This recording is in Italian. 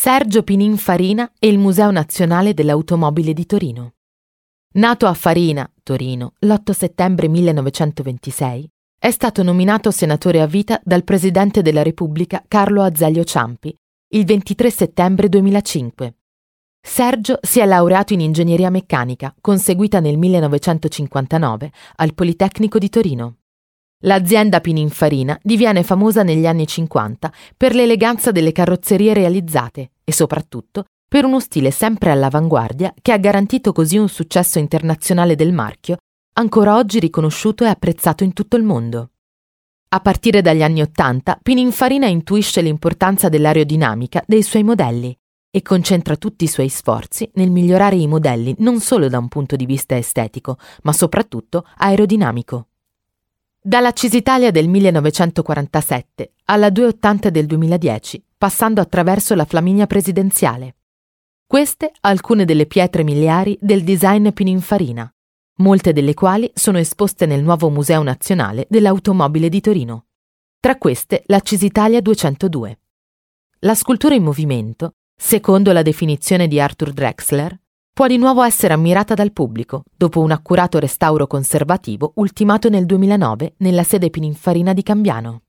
Sergio Pininfarina e il Museo Nazionale dell'Automobile di Torino. Nato a Farina, Torino, l'8 settembre 1926, è stato nominato senatore a vita dal Presidente della Repubblica Carlo Azeglio Ciampi il 23 settembre 2005. Sergio si è laureato in ingegneria meccanica, conseguita nel 1959 al Politecnico di Torino. L'azienda Pininfarina diviene famosa negli anni 50 per l'eleganza delle carrozzerie realizzate e soprattutto per uno stile sempre all'avanguardia che ha garantito così un successo internazionale del marchio, ancora oggi riconosciuto e apprezzato in tutto il mondo. A partire dagli anni Ottanta, Pininfarina intuisce l'importanza dell'aerodinamica dei suoi modelli e concentra tutti i suoi sforzi nel migliorare i modelli non solo da un punto di vista estetico, ma soprattutto aerodinamico. Dalla Cisitalia del 1947 alla 280 del 2010, passando attraverso la Flaminia presidenziale. Queste alcune delle pietre miliari del design Pininfarina, molte delle quali sono esposte nel nuovo Museo Nazionale dell'Automobile di Torino. Tra queste la Cisitalia 202. La scultura in movimento, secondo la definizione di Arthur Drexler, può di nuovo essere ammirata dal pubblico, dopo un accurato restauro conservativo ultimato nel 2009 nella sede Pininfarina di Cambiano.